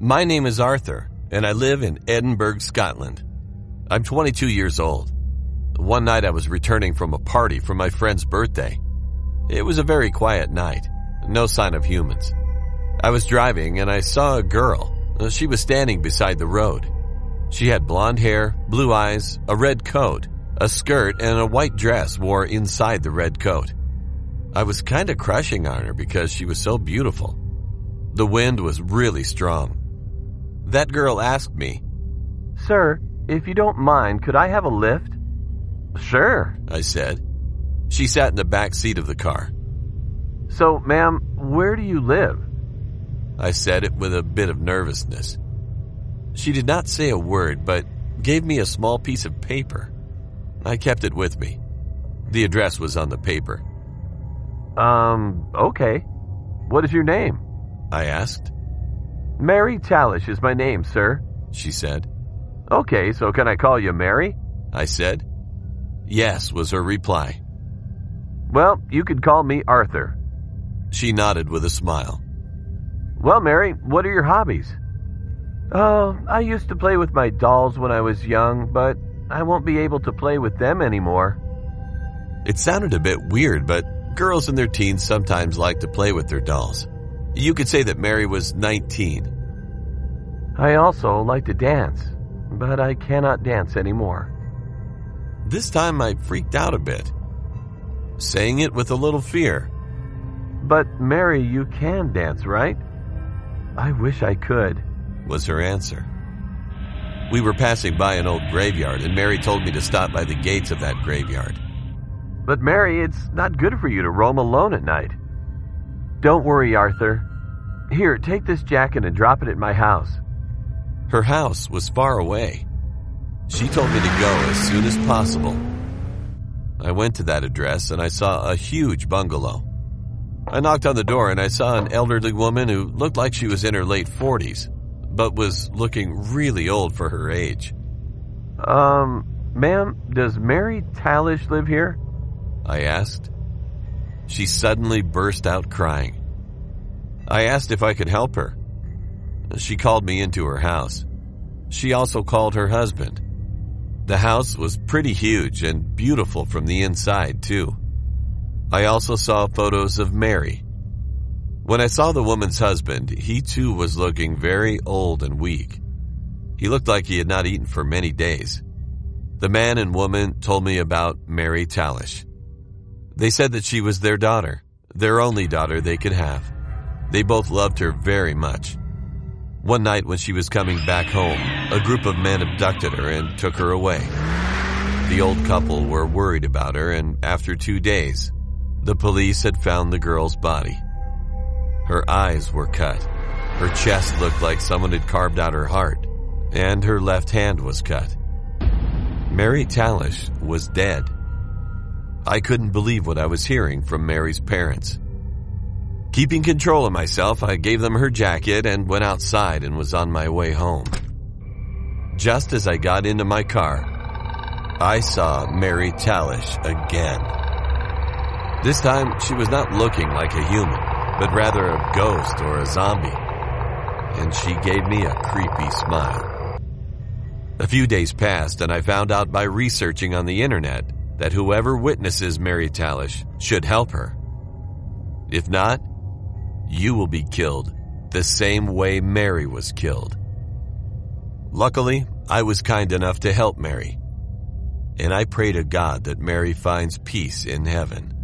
My name is Arthur, and I live in Edinburgh, Scotland. I'm 22 years old. One night I was returning from a party for my friend's birthday. It was a very quiet night, no sign of humans. I was driving and I saw a girl. She was standing beside the road. She had blonde hair, blue eyes, a red coat, a skirt, and a white dress wore inside the red coat. I was kinda crushing on her because she was so beautiful. The wind was really strong. That girl asked me, Sir, if you don't mind, could I have a lift? Sure, I said. She sat in the back seat of the car. So, ma'am, where do you live? I said it with a bit of nervousness. She did not say a word, but gave me a small piece of paper. I kept it with me. The address was on the paper. Um, okay. What is your name? I asked. Mary Tallish is my name, sir, she said. Okay, so can I call you Mary? I said. Yes, was her reply. Well, you could call me Arthur. She nodded with a smile. Well, Mary, what are your hobbies? Oh, I used to play with my dolls when I was young, but I won't be able to play with them anymore. It sounded a bit weird, but girls in their teens sometimes like to play with their dolls. You could say that Mary was 19. I also like to dance, but I cannot dance anymore. This time I freaked out a bit, saying it with a little fear. But Mary, you can dance, right? I wish I could, was her answer. We were passing by an old graveyard, and Mary told me to stop by the gates of that graveyard. But Mary, it's not good for you to roam alone at night. Don't worry, Arthur. Here, take this jacket and drop it at my house. Her house was far away. She told me to go as soon as possible. I went to that address and I saw a huge bungalow. I knocked on the door and I saw an elderly woman who looked like she was in her late 40s, but was looking really old for her age. Um, ma'am, does Mary Tallish live here? I asked. She suddenly burst out crying. I asked if I could help her. She called me into her house. She also called her husband. The house was pretty huge and beautiful from the inside, too. I also saw photos of Mary. When I saw the woman's husband, he too was looking very old and weak. He looked like he had not eaten for many days. The man and woman told me about Mary Tallish. They said that she was their daughter, their only daughter they could have. They both loved her very much. One night when she was coming back home, a group of men abducted her and took her away. The old couple were worried about her and after two days, the police had found the girl's body. Her eyes were cut. Her chest looked like someone had carved out her heart, and her left hand was cut. Mary Tallish was dead. I couldn't believe what I was hearing from Mary's parents. Keeping control of myself, I gave them her jacket and went outside and was on my way home. Just as I got into my car, I saw Mary Tallish again. This time, she was not looking like a human, but rather a ghost or a zombie. And she gave me a creepy smile. A few days passed and I found out by researching on the internet that whoever witnesses Mary Tallish should help her. If not, you will be killed the same way Mary was killed. Luckily, I was kind enough to help Mary. And I pray to God that Mary finds peace in heaven.